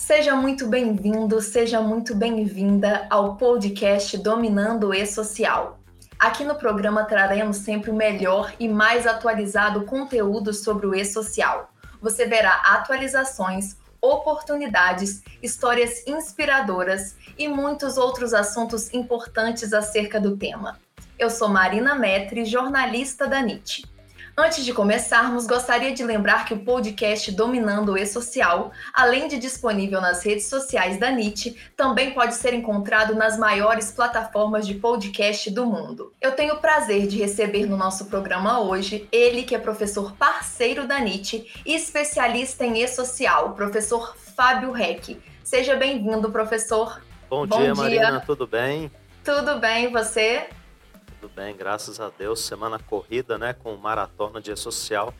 Seja muito bem-vindo, seja muito bem-vinda ao podcast Dominando o E-Social. Aqui no programa traremos sempre o melhor e mais atualizado conteúdo sobre o E-Social. Você verá atualizações, oportunidades, histórias inspiradoras e muitos outros assuntos importantes acerca do tema. Eu sou Marina Metri, jornalista da NIT. Antes de começarmos, gostaria de lembrar que o podcast Dominando o E-Social, além de disponível nas redes sociais da NIT, também pode ser encontrado nas maiores plataformas de podcast do mundo. Eu tenho o prazer de receber no nosso programa hoje ele que é professor parceiro da NIT e especialista em E-Social, o professor Fábio Reck. Seja bem-vindo, professor. Bom, Bom dia, dia, Marina, tudo bem? Tudo bem, você? Tudo bem, graças a Deus. Semana corrida, né, com maratona de social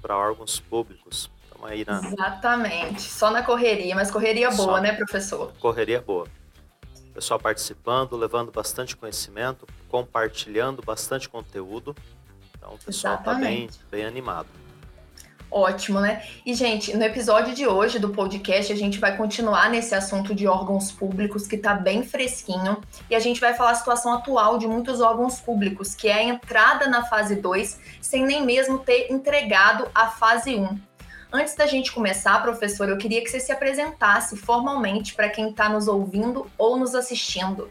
para órgãos públicos. Estamos aí na. Exatamente. Só na correria, mas correria boa, Só né, professor? Correria boa. Pessoal participando, levando bastante conhecimento, compartilhando bastante conteúdo. Então, o pessoal está bem, bem animado. Ótimo, né? E, gente, no episódio de hoje do podcast, a gente vai continuar nesse assunto de órgãos públicos que tá bem fresquinho. E a gente vai falar a situação atual de muitos órgãos públicos, que é a entrada na fase 2, sem nem mesmo ter entregado a fase 1. Um. Antes da gente começar, professor, eu queria que você se apresentasse formalmente para quem está nos ouvindo ou nos assistindo.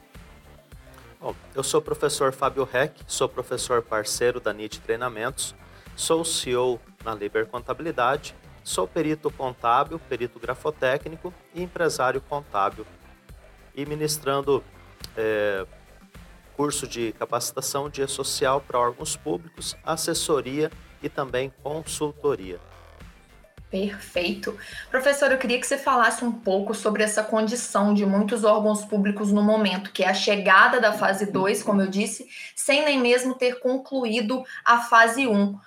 Bom, eu sou o professor Fábio Reck, sou professor parceiro da NIT Treinamentos, sou CEO na Liber Contabilidade, sou perito contábil, perito grafotécnico e empresário contábil. E ministrando é, curso de capacitação de social para órgãos públicos, assessoria e também consultoria. Perfeito. Professor, eu queria que você falasse um pouco sobre essa condição de muitos órgãos públicos no momento, que é a chegada da fase 2, como eu disse, sem nem mesmo ter concluído a fase 1. Um.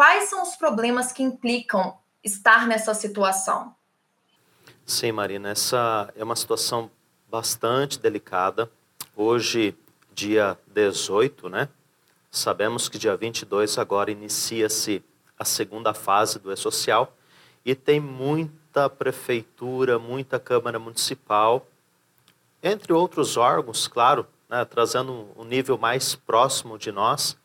Quais são os problemas que implicam estar nessa situação? Sim, Marina, essa é uma situação bastante delicada. Hoje, dia 18, né? Sabemos que dia 22 agora inicia-se a segunda fase do E-Social e tem muita prefeitura, muita Câmara Municipal, entre outros órgãos, claro, né, trazendo um nível mais próximo de nós,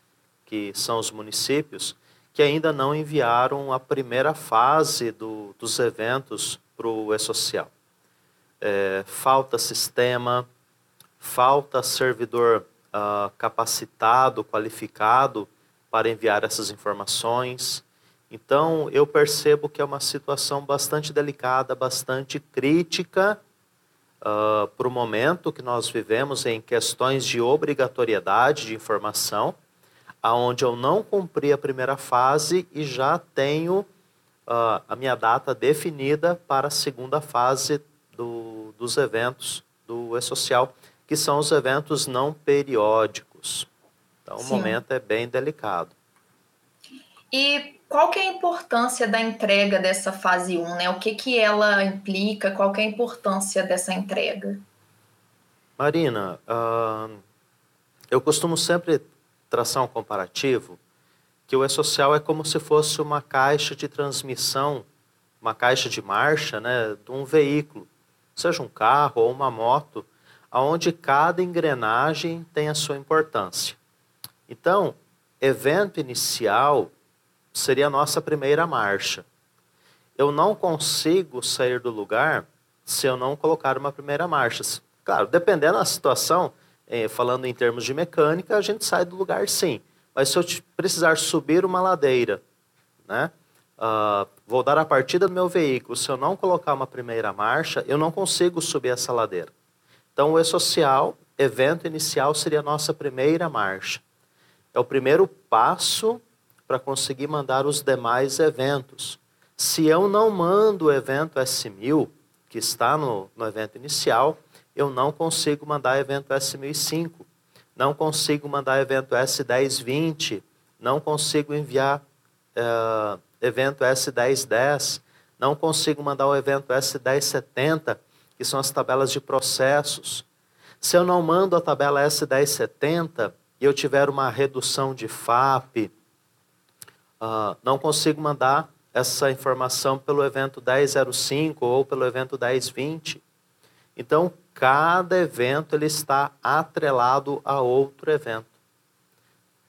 que são os municípios, que ainda não enviaram a primeira fase do, dos eventos para o E-Social. É, falta sistema, falta servidor uh, capacitado, qualificado para enviar essas informações. Então, eu percebo que é uma situação bastante delicada, bastante crítica uh, para o momento que nós vivemos em questões de obrigatoriedade de informação aonde eu não cumpri a primeira fase e já tenho uh, a minha data definida para a segunda fase do, dos eventos do E-Social, que são os eventos não periódicos. Então, Sim. o momento é bem delicado. E qual que é a importância da entrega dessa fase 1? Né? O que, que ela implica? Qual que é a importância dessa entrega? Marina, uh, eu costumo sempre comparativo que o E-Social é como se fosse uma caixa de transmissão, uma caixa de marcha né, de um veículo, seja um carro ou uma moto, onde cada engrenagem tem a sua importância. Então, evento inicial seria a nossa primeira marcha. Eu não consigo sair do lugar se eu não colocar uma primeira marcha. Claro, dependendo da situação, é, falando em termos de mecânica, a gente sai do lugar sim. Mas se eu precisar subir uma ladeira, né, uh, vou dar a partida do meu veículo, se eu não colocar uma primeira marcha, eu não consigo subir essa ladeira. Então, o E-Social, evento inicial, seria a nossa primeira marcha. É o primeiro passo para conseguir mandar os demais eventos. Se eu não mando o evento S1000, que está no, no evento inicial, eu não consigo mandar evento S1005, não consigo mandar evento S1020, não consigo enviar uh, evento S1010, não consigo mandar o evento S1070, que são as tabelas de processos. Se eu não mando a tabela S1070 e eu tiver uma redução de FAP, uh, não consigo mandar essa informação pelo evento 1005 ou pelo evento 1020. Então, cada evento ele está atrelado a outro evento.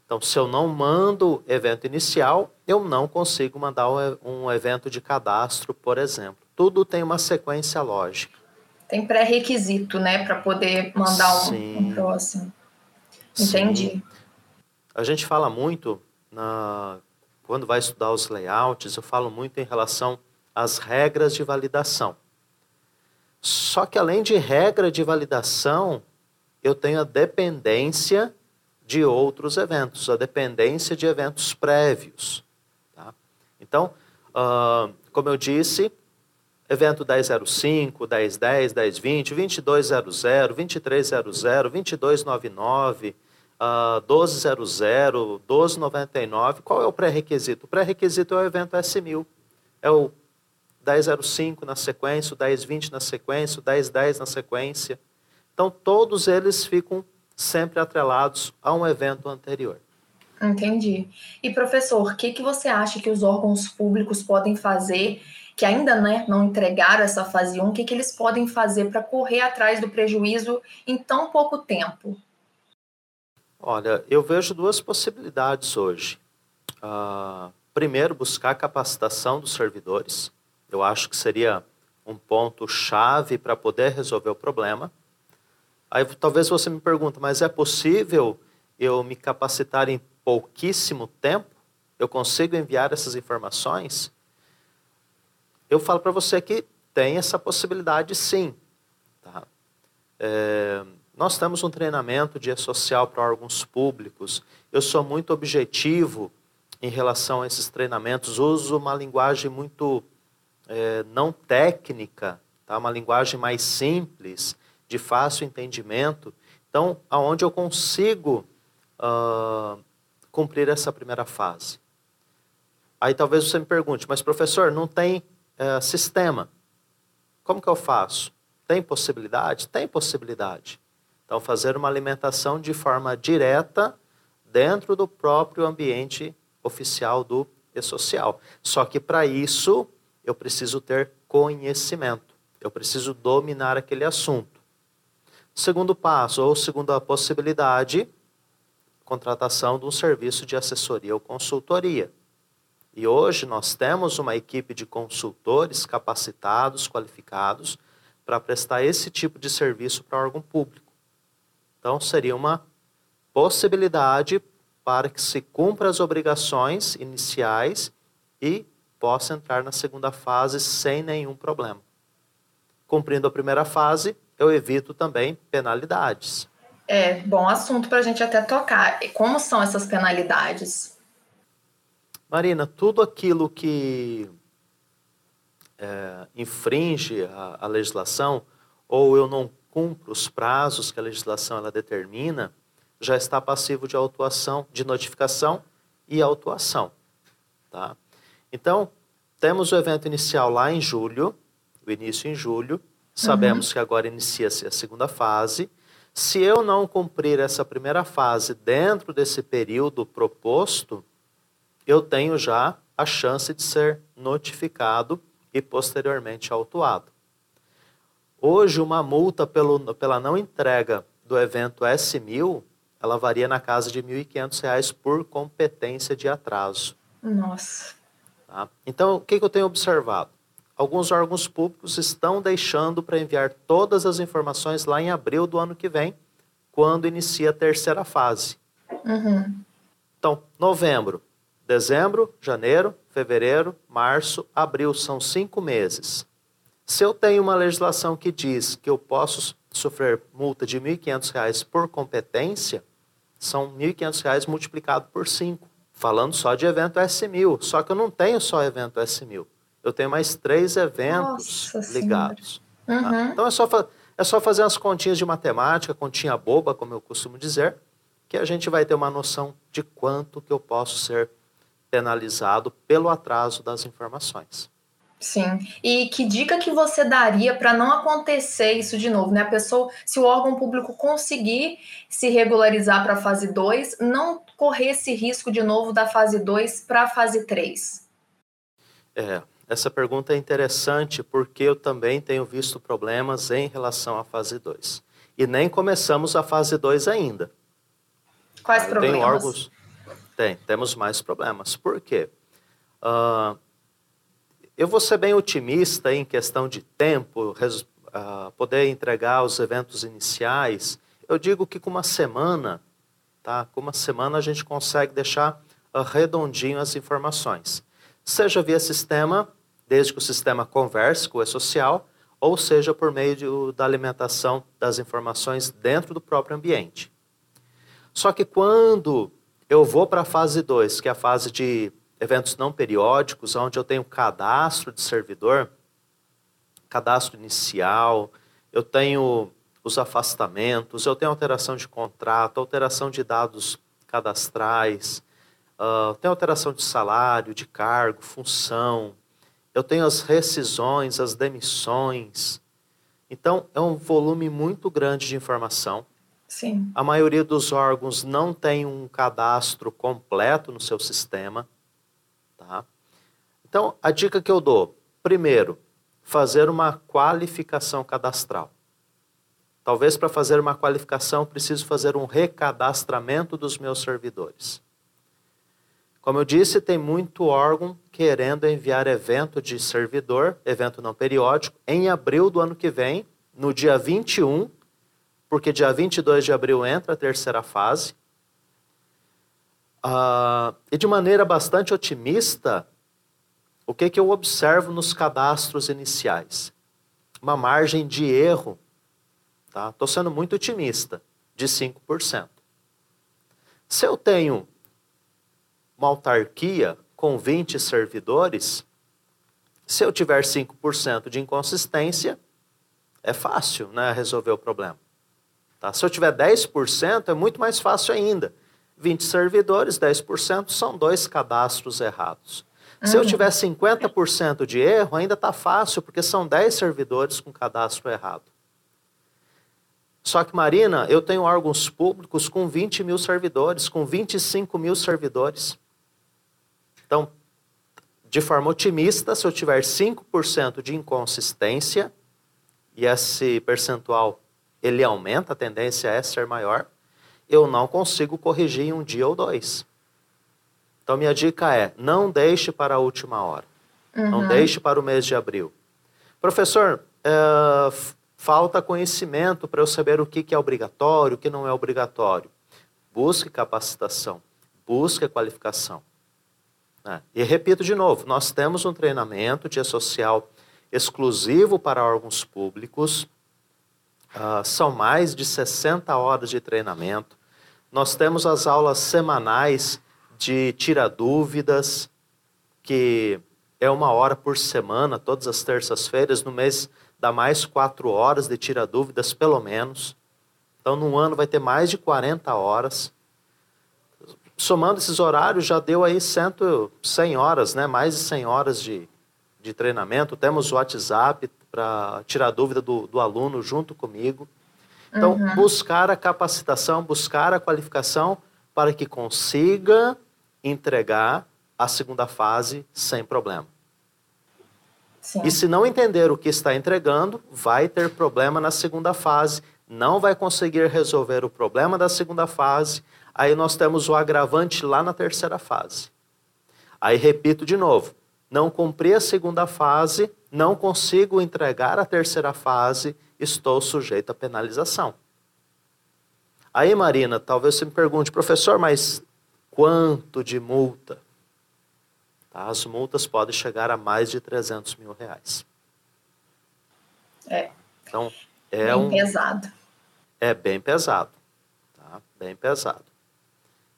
Então, se eu não mando evento inicial, eu não consigo mandar um evento de cadastro, por exemplo. Tudo tem uma sequência lógica. Tem pré-requisito, né, para poder mandar um, um, próximo. Entendi. Sim. A gente fala muito na, quando vai estudar os layouts, eu falo muito em relação às regras de validação. Só que além de regra de validação, eu tenho a dependência de outros eventos, a dependência de eventos prévios. Tá? Então, uh, como eu disse, evento 1005, 1010, 1020, 2200, 2300, 2299, uh, 1200, 1299. Qual é o pré-requisito? O pré-requisito é o evento S1000. É o 1005 na sequência, o 1020 na sequência, o 1010 na sequência. Então, todos eles ficam sempre atrelados a um evento anterior. Entendi. E professor, o que, que você acha que os órgãos públicos podem fazer que ainda né, não entregaram essa fase 1, o que, que eles podem fazer para correr atrás do prejuízo em tão pouco tempo? Olha, eu vejo duas possibilidades hoje. Uh, primeiro, buscar capacitação dos servidores. Eu acho que seria um ponto chave para poder resolver o problema. Aí talvez você me pergunte, mas é possível eu me capacitar em pouquíssimo tempo? Eu consigo enviar essas informações? Eu falo para você que tem essa possibilidade sim. Tá? É, nós temos um treinamento de social para órgãos públicos. Eu sou muito objetivo em relação a esses treinamentos. Uso uma linguagem muito é, não técnica, tá? uma linguagem mais simples, de fácil entendimento. Então, aonde eu consigo uh, cumprir essa primeira fase. Aí talvez você me pergunte, mas professor, não tem uh, sistema. Como que eu faço? Tem possibilidade? Tem possibilidade. Então, fazer uma alimentação de forma direta dentro do próprio ambiente oficial do e-social. Só que para isso eu preciso ter conhecimento, eu preciso dominar aquele assunto. Segundo passo, ou segunda possibilidade, contratação de um serviço de assessoria ou consultoria. E hoje nós temos uma equipe de consultores capacitados, qualificados, para prestar esse tipo de serviço para órgão público. Então, seria uma possibilidade para que se cumpra as obrigações iniciais e possa entrar na segunda fase sem nenhum problema. Cumprindo a primeira fase, eu evito também penalidades. É, bom assunto para a gente até tocar. Como são essas penalidades? Marina, tudo aquilo que é, infringe a, a, legislação ou eu não cumpro os prazos que a legislação ela determina, já está passivo de autuação, de notificação e autuação. Tá? Então, temos o evento inicial lá em julho, o início em julho, sabemos uhum. que agora inicia-se a segunda fase. Se eu não cumprir essa primeira fase dentro desse período proposto, eu tenho já a chance de ser notificado e posteriormente autuado. Hoje, uma multa pelo, pela não entrega do evento S1000, ela varia na casa de R$ 1.500 por competência de atraso. Nossa. Tá? Então, o que, que eu tenho observado? Alguns órgãos públicos estão deixando para enviar todas as informações lá em abril do ano que vem, quando inicia a terceira fase. Uhum. Então, novembro, dezembro, janeiro, fevereiro, março, abril, são cinco meses. Se eu tenho uma legislação que diz que eu posso sofrer multa de R$ 1.500 por competência, são R$ 1.500 multiplicado por 5 falando só de evento S1000. Só que eu não tenho só evento S1000. Eu tenho mais três eventos Nossa ligados. Tá? Uhum. Então é só, é só fazer as continhas de matemática, continha boba, como eu costumo dizer, que a gente vai ter uma noção de quanto que eu posso ser penalizado pelo atraso das informações. Sim. E que dica que você daria para não acontecer isso de novo, né? A pessoa, se o órgão público conseguir se regularizar para a fase 2, não correr esse risco de novo da fase 2 para a fase 3? É, essa pergunta é interessante porque eu também tenho visto problemas em relação à fase 2. E nem começamos a fase 2 ainda. Quais problemas? Tem órgãos. Tem, temos mais problemas. Por quê? Uh, eu vou ser bem otimista em questão de tempo, uh, poder entregar os eventos iniciais. Eu digo que com uma semana, tá? Com uma semana a gente consegue deixar uh, redondinho as informações. Seja via sistema, desde que o sistema converse com o e-social, ou seja por meio de, da alimentação das informações dentro do próprio ambiente. Só que quando eu vou para a fase 2, que é a fase de eventos não periódicos, onde eu tenho cadastro de servidor, cadastro inicial, eu tenho os afastamentos, eu tenho alteração de contrato, alteração de dados cadastrais, uh, tenho alteração de salário, de cargo, função, eu tenho as rescisões, as demissões. Então, é um volume muito grande de informação. Sim. A maioria dos órgãos não tem um cadastro completo no seu sistema. Tá? Então, a dica que eu dou: primeiro, fazer uma qualificação cadastral. Talvez para fazer uma qualificação preciso fazer um recadastramento dos meus servidores. Como eu disse, tem muito órgão querendo enviar evento de servidor, evento não periódico, em abril do ano que vem, no dia 21, porque dia 22 de abril entra a terceira fase. Uh, e de maneira bastante otimista, o que, que eu observo nos cadastros iniciais? Uma margem de erro, tá? Estou sendo muito otimista, de 5%. Se eu tenho uma autarquia com 20 servidores, se eu tiver 5% de inconsistência, é fácil né, resolver o problema. Tá? Se eu tiver 10%, é muito mais fácil ainda. 20 servidores, 10% são dois cadastros errados. Se eu tiver 50% de erro, ainda está fácil, porque são 10 servidores com cadastro errado. Só que, Marina, eu tenho órgãos públicos com 20 mil servidores, com 25 mil servidores. Então, de forma otimista, se eu tiver 5% de inconsistência, e esse percentual ele aumenta, a tendência é ser maior, eu não consigo corrigir em um dia ou dois. Então, minha dica é: não deixe para a última hora. Uhum. Não deixe para o mês de abril. Professor, é, falta conhecimento para eu saber o que, é obrigatório, o que não é obrigatório. Busque capacitação, busque qualificação. É. E repito de novo, nós temos um treinamento de social exclusivo para órgãos públicos, uh, são mais de 60 horas de treinamento. Nós temos as aulas semanais de tira dúvidas, que é uma hora por semana, todas as terças-feiras, no mês dá mais quatro horas de tira dúvidas, pelo menos. Então, no ano vai ter mais de 40 horas somando esses horários, já deu aí cento, 100 horas, né? mais de 100 horas de, de treinamento. Temos o WhatsApp para tirar dúvida do, do aluno junto comigo. Então, uhum. buscar a capacitação, buscar a qualificação para que consiga entregar a segunda fase sem problema. E se não entender o que está entregando, vai ter problema na segunda fase, não vai conseguir resolver o problema da segunda fase, Aí nós temos o agravante lá na terceira fase. Aí repito de novo: não cumpri a segunda fase, não consigo entregar a terceira fase, estou sujeito à penalização. Aí, Marina, talvez você me pergunte, professor, mas quanto de multa? As multas podem chegar a mais de 300 mil reais. É. Então, é bem um, pesado. É bem pesado. Tá? Bem pesado.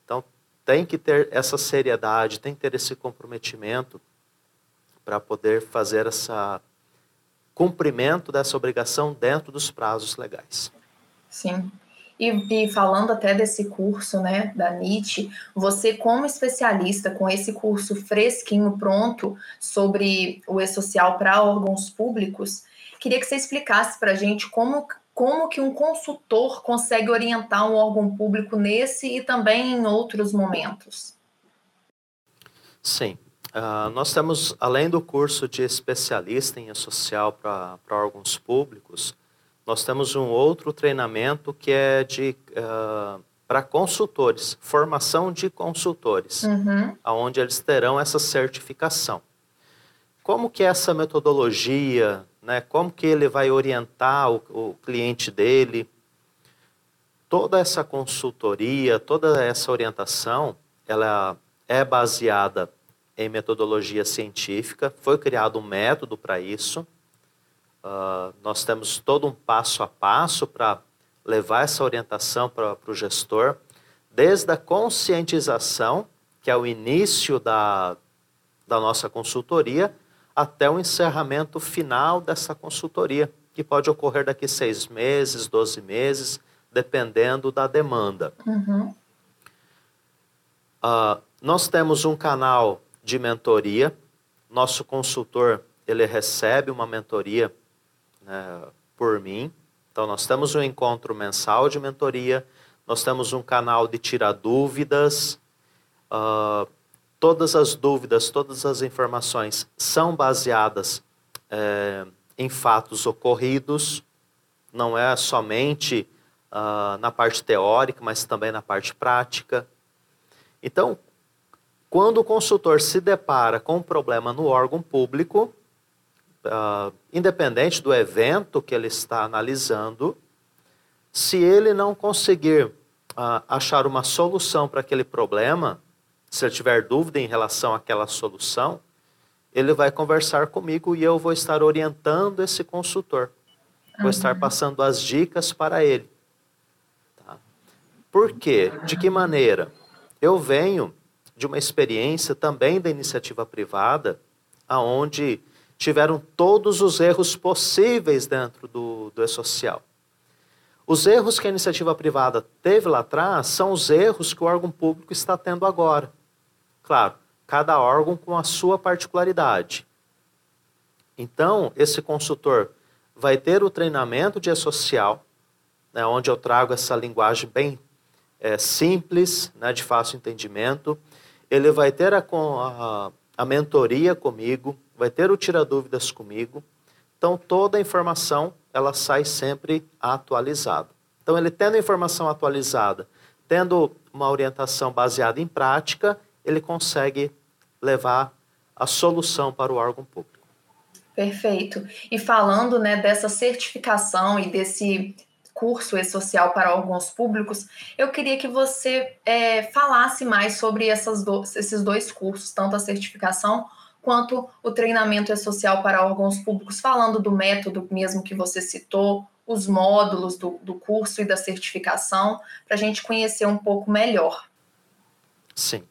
Então, tem que ter essa seriedade, tem que ter esse comprometimento para poder fazer esse cumprimento dessa obrigação dentro dos prazos legais. Sim. E, e, falando até desse curso, né, da NIT, você como especialista com esse curso fresquinho, pronto, sobre o e-social para órgãos públicos, queria que você explicasse para a gente como como que um consultor consegue orientar um órgão público nesse e também em outros momentos? Sim. Uh, nós temos, além do curso de especialista em social para órgãos públicos, nós temos um outro treinamento que é de uh, para consultores, formação de consultores, uhum. onde eles terão essa certificação. Como que é essa metodologia, né? como que ele vai orientar o, o cliente dele, toda essa consultoria, toda essa orientação, ela é baseada em metodologia científica, foi criado um método para isso, uh, nós temos todo um passo a passo para levar essa orientação para o gestor, desde a conscientização, que é o início da, da nossa consultoria, até o encerramento final dessa consultoria, que pode ocorrer daqui seis meses, doze meses, dependendo da demanda. Uhum. Uh, nós temos um canal de mentoria. Nosso consultor ele recebe uma mentoria né, por mim então, nós temos um encontro mensal de mentoria, nós temos um canal de tirar dúvidas. Uh, todas as dúvidas, todas as informações são baseadas é, em fatos ocorridos, não é somente uh, na parte teórica, mas também na parte prática. Então, quando o consultor se depara com um problema no órgão público, uh, independente do evento que ele está analisando, se ele não conseguir uh, achar uma solução para aquele problema, se ele tiver dúvida em relação àquela solução, ele vai conversar comigo e eu vou estar orientando esse consultor. Vou uhum. estar passando as dicas para ele. Tá? Por quê? De que maneira? Eu venho de uma experiência também da iniciativa privada, aonde tiveram todos os erros possíveis dentro do, do E-Social. Os erros que a iniciativa privada teve lá atrás são os erros que o órgão público está tendo agora. Claro, cada órgão com a sua particularidade. Então, esse consultor vai ter o treinamento de E-Social, né, onde eu trago essa linguagem bem é, simples, né, de fácil entendimento. Ele vai ter a, a, a mentoria comigo, vai ter o tira dúvidas comigo. Então toda a informação ela sai sempre atualizada. Então ele tendo a informação atualizada, tendo uma orientação baseada em prática, ele consegue levar a solução para o órgão público. Perfeito. E falando né, dessa certificação e desse curso e-social para órgãos públicos, eu queria que você é, falasse mais sobre do, esses dois cursos, tanto a certificação quanto o treinamento social para órgãos públicos, falando do método mesmo que você citou, os módulos do, do curso e da certificação, para a gente conhecer um pouco melhor. Sim.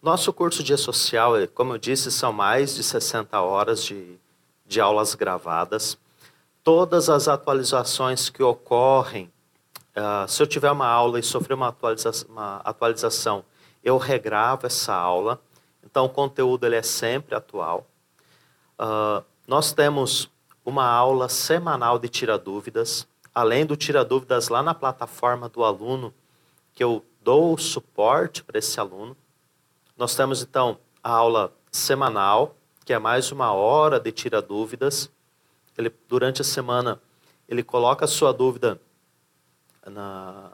Nosso curso de social, como eu disse, são mais de 60 horas de, de aulas gravadas. Todas as atualizações que ocorrem, uh, se eu tiver uma aula e sofrer uma, atualiza uma atualização, eu regravo essa aula então, o conteúdo ele é sempre atual. Uh, nós temos uma aula semanal de tira dúvidas, além do tira dúvidas lá na plataforma do aluno, que eu dou suporte para esse aluno. Nós temos então a aula semanal, que é mais uma hora de tira dúvidas. Ele durante a semana ele coloca a sua dúvida na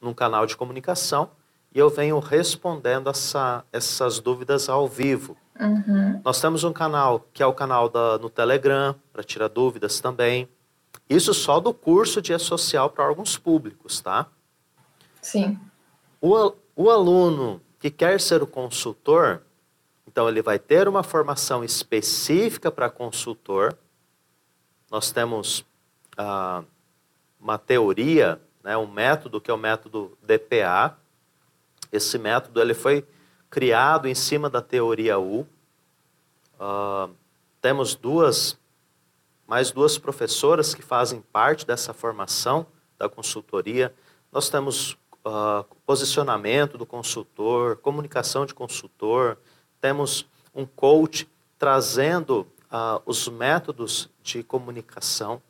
num canal de comunicação e eu venho respondendo essa, essas dúvidas ao vivo. Uhum. Nós temos um canal que é o canal da, no Telegram, para tirar dúvidas também. Isso só do curso de social para órgãos públicos, tá? Sim. O, o aluno que quer ser o consultor, então ele vai ter uma formação específica para consultor. Nós temos ah, uma teoria, né, um método que é o método DPA, esse método ele foi criado em cima da teoria U. Uh, temos duas, mais duas professoras que fazem parte dessa formação da consultoria. Nós temos uh, posicionamento do consultor, comunicação de consultor, temos um coach trazendo uh, os métodos de comunicação.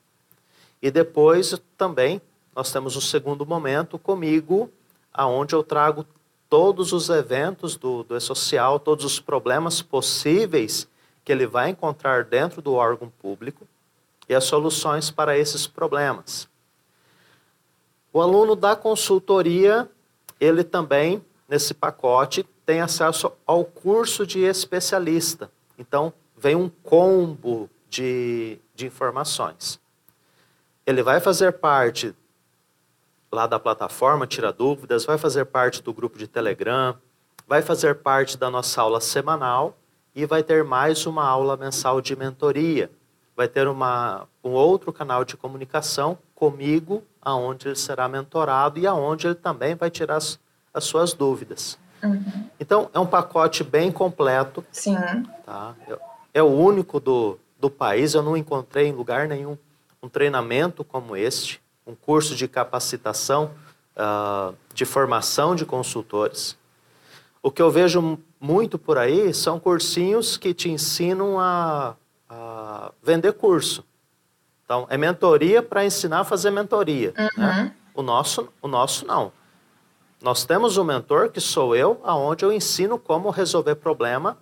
E depois também nós temos o segundo momento comigo, aonde eu trago todos os eventos do, do E-Social, todos os problemas possíveis que ele vai encontrar dentro do órgão público e as soluções para esses problemas. O aluno da consultoria, ele também, nesse pacote, tem acesso ao curso de especialista. Então, vem um combo de, de informações. Ele vai fazer parte lá da plataforma Tira Dúvidas, vai fazer parte do grupo de Telegram, vai fazer parte da nossa aula semanal e vai ter mais uma aula mensal de mentoria. Vai ter uma, um outro canal de comunicação comigo, aonde ele será mentorado e aonde ele também vai tirar as, as suas dúvidas. Uhum. Então, é um pacote bem completo. Sim. Tá? É o único do, do país, eu não encontrei em lugar nenhum um treinamento como este, um curso de capacitação, uh, de formação de consultores. O que eu vejo muito por aí são cursinhos que te ensinam a, a vender curso. Então, é mentoria para ensinar a fazer mentoria. Uhum. Né? O, nosso, o nosso não. Nós temos um mentor, que sou eu, aonde eu ensino como resolver problema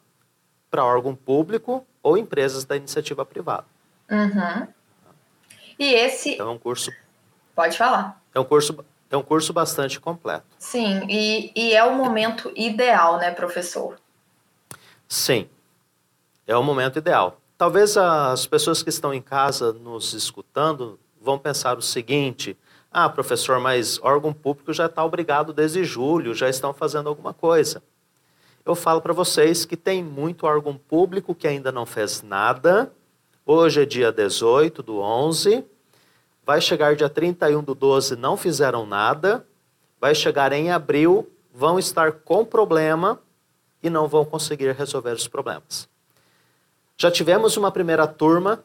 para órgão público ou empresas da iniciativa privada. Uhum. E esse. Então, é um curso. Pode falar. É um curso, é um curso bastante completo. Sim, e, e é o momento ideal, né, professor? Sim, é o momento ideal. Talvez as pessoas que estão em casa nos escutando vão pensar o seguinte: ah, professor, mas órgão público já está obrigado desde julho, já estão fazendo alguma coisa. Eu falo para vocês que tem muito órgão público que ainda não fez nada. Hoje é dia 18 do 11, vai chegar dia 31 do 12, não fizeram nada. Vai chegar em abril, vão estar com problema e não vão conseguir resolver os problemas. Já tivemos uma primeira turma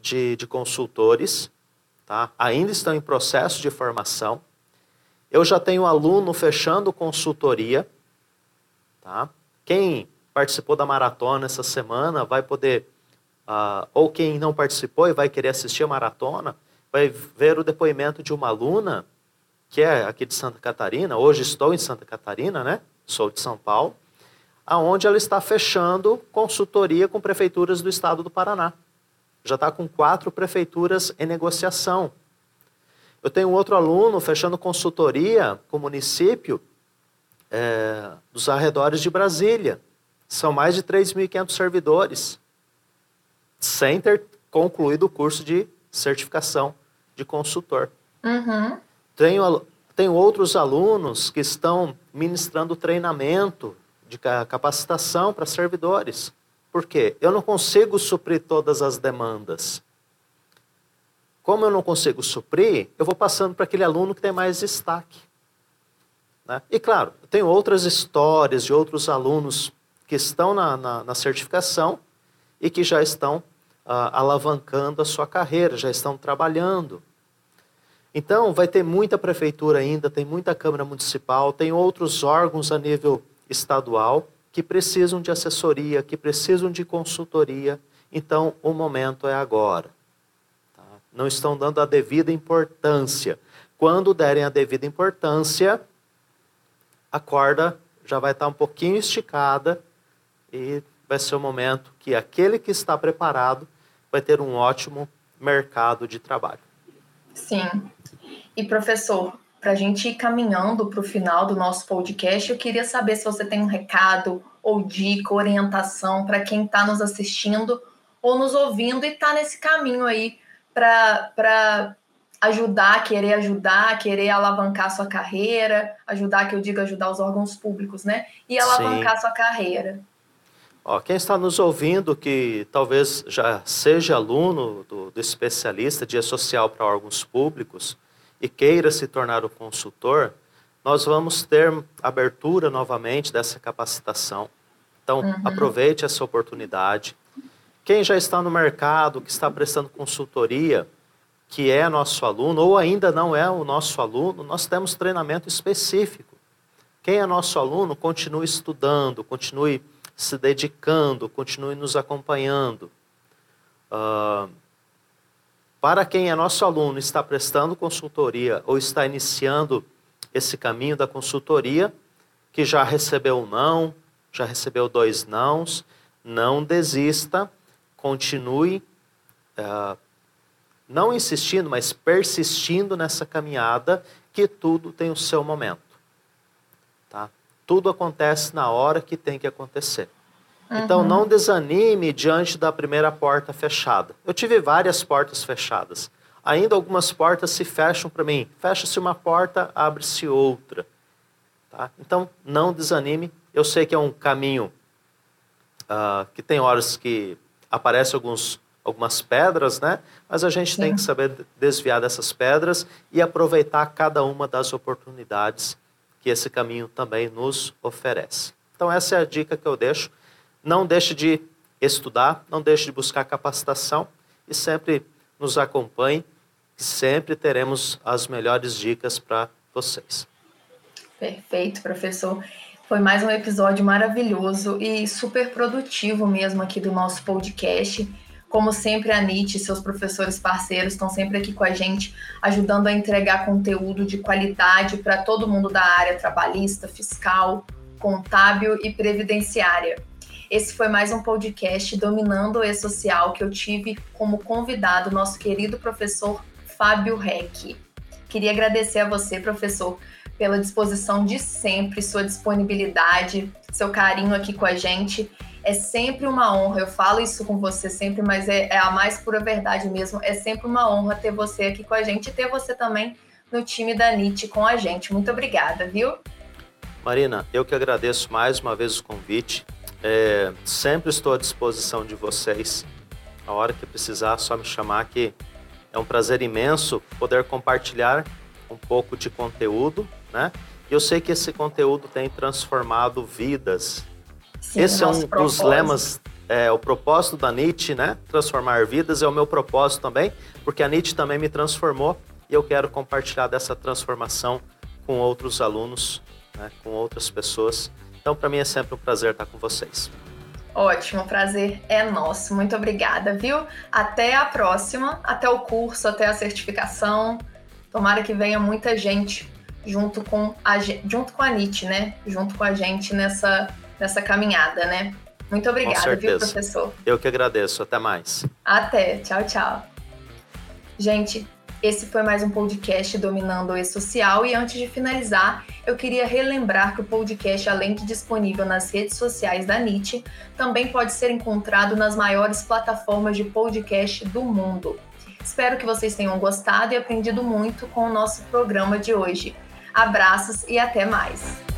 de, de consultores tá? ainda estão em processo de formação. Eu já tenho aluno fechando consultoria. Tá? Quem participou da maratona essa semana vai poder, uh, ou quem não participou e vai querer assistir a maratona, vai ver o depoimento de uma aluna, que é aqui de Santa Catarina, hoje estou em Santa Catarina, né? Sou de São Paulo, aonde ela está fechando consultoria com prefeituras do estado do Paraná já está com quatro prefeituras em negociação. Eu tenho outro aluno fechando consultoria com o município é, dos arredores de Brasília. São mais de 3.500 servidores, sem ter concluído o curso de certificação de consultor. Uhum. Tenho, tenho outros alunos que estão ministrando treinamento de capacitação para servidores. Por quê? Eu não consigo suprir todas as demandas. Como eu não consigo suprir, eu vou passando para aquele aluno que tem mais destaque. Né? E claro, tenho outras histórias de outros alunos que estão na, na, na certificação e que já estão ah, alavancando a sua carreira, já estão trabalhando. Então, vai ter muita prefeitura ainda, tem muita Câmara Municipal, tem outros órgãos a nível estadual que precisam de assessoria, que precisam de consultoria. Então, o momento é agora. Tá? Não estão dando a devida importância. Quando derem a devida importância, a corda já vai estar um pouquinho esticada e vai ser o momento que aquele que está preparado vai ter um ótimo mercado de trabalho. Sim. E professor, para a gente ir caminhando para o final do nosso podcast, eu queria saber se você tem um recado ou dica, orientação para quem está nos assistindo ou nos ouvindo e está nesse caminho aí para ajudar, querer ajudar, querer alavancar sua carreira, ajudar, que eu digo ajudar os órgãos públicos, né? E alavancar Sim. sua carreira. Ó, quem está nos ouvindo, que talvez já seja aluno do, do especialista de social para órgãos públicos, e queira se tornar o consultor, nós vamos ter abertura novamente dessa capacitação. Então, uhum. aproveite essa oportunidade. Quem já está no mercado, que está prestando consultoria, que é nosso aluno ou ainda não é o nosso aluno, nós temos treinamento específico. Quem é nosso aluno, continue estudando, continue se dedicando, continue nos acompanhando. Uh, para quem é nosso aluno, está prestando consultoria ou está iniciando esse caminho da consultoria, que já recebeu um não, já recebeu dois nãos, não desista, continue uh, não insistindo, mas persistindo nessa caminhada, que tudo tem o seu momento. Tá? Tudo acontece na hora que tem que acontecer. Uhum. Então não desanime diante da primeira porta fechada. Eu tive várias portas fechadas. Ainda algumas portas se fecham para mim. Fecha-se uma porta, abre-se outra. Tá? Então não desanime. Eu sei que é um caminho uh, que tem horas que aparecem alguns algumas pedras, né? Mas a gente Sim. tem que saber desviar dessas pedras e aproveitar cada uma das oportunidades que esse caminho também nos oferece. Então essa é a dica que eu deixo. Não deixe de estudar, não deixe de buscar capacitação e sempre nos acompanhe, sempre teremos as melhores dicas para vocês. Perfeito, professor. Foi mais um episódio maravilhoso e super produtivo mesmo aqui do nosso podcast. Como sempre, a NIT e seus professores parceiros estão sempre aqui com a gente, ajudando a entregar conteúdo de qualidade para todo mundo da área trabalhista, fiscal, contábil e previdenciária. Esse foi mais um podcast Dominando o E-Social que eu tive como convidado nosso querido professor Fábio Reck. Queria agradecer a você, professor, pela disposição de sempre, sua disponibilidade, seu carinho aqui com a gente é sempre uma honra. Eu falo isso com você sempre, mas é, é, a mais pura verdade mesmo. É sempre uma honra ter você aqui com a gente e ter você também no time da NIT com a gente. Muito obrigada, viu? Marina, eu que agradeço mais uma vez o convite. É, sempre estou à disposição de vocês. A hora que precisar, só me chamar que é um prazer imenso poder compartilhar um pouco de conteúdo, né? E eu sei que esse conteúdo tem transformado vidas Sim, Esse é um propósito. dos lemas, é, o propósito da Nietzsche, né? Transformar vidas é o meu propósito também, porque a Nietzsche também me transformou e eu quero compartilhar dessa transformação com outros alunos, né? com outras pessoas. Então, para mim é sempre um prazer estar com vocês. Ótimo, prazer é nosso. Muito obrigada, viu? Até a próxima, até o curso, até a certificação. Tomara que venha muita gente junto com a, junto com a NIT, né? Junto com a gente nessa nessa caminhada, né? Muito obrigada, viu, professor? Eu que agradeço. Até mais. Até. Tchau, tchau. Gente, esse foi mais um podcast Dominando o E-Social e antes de finalizar, eu queria relembrar que o podcast, além de disponível nas redes sociais da NIT, também pode ser encontrado nas maiores plataformas de podcast do mundo. Espero que vocês tenham gostado e aprendido muito com o nosso programa de hoje. Abraços e até mais!